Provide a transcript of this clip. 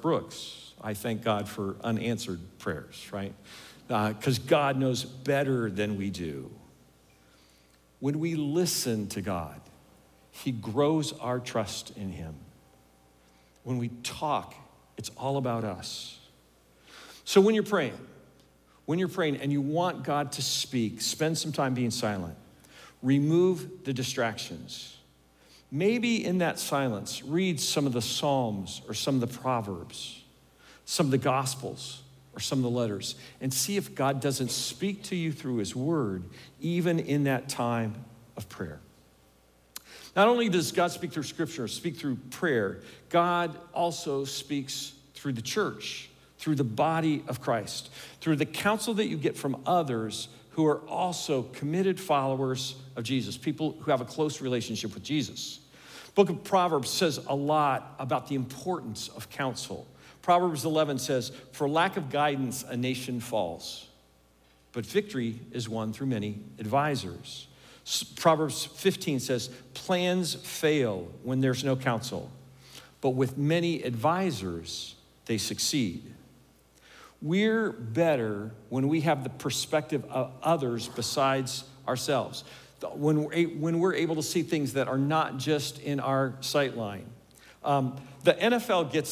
Brooks. I thank God for unanswered prayers, right? Because uh, God knows better than we do. When we listen to God, He grows our trust in Him. When we talk, it's all about us. So when you're praying, when you're praying and you want God to speak, spend some time being silent. Remove the distractions. Maybe in that silence, read some of the Psalms or some of the Proverbs, some of the Gospels or some of the letters, and see if God doesn't speak to you through His Word, even in that time of prayer. Not only does God speak through Scripture, or speak through prayer, God also speaks through the church, through the body of Christ, through the counsel that you get from others who are also committed followers of Jesus, people who have a close relationship with Jesus. Book of Proverbs says a lot about the importance of counsel. Proverbs 11 says, For lack of guidance, a nation falls, but victory is won through many advisors. Proverbs 15 says, Plans fail when there's no counsel, but with many advisors, they succeed. We're better when we have the perspective of others besides ourselves when we're, when we're able to see things that are not just in our sight line. Um, the NFL gets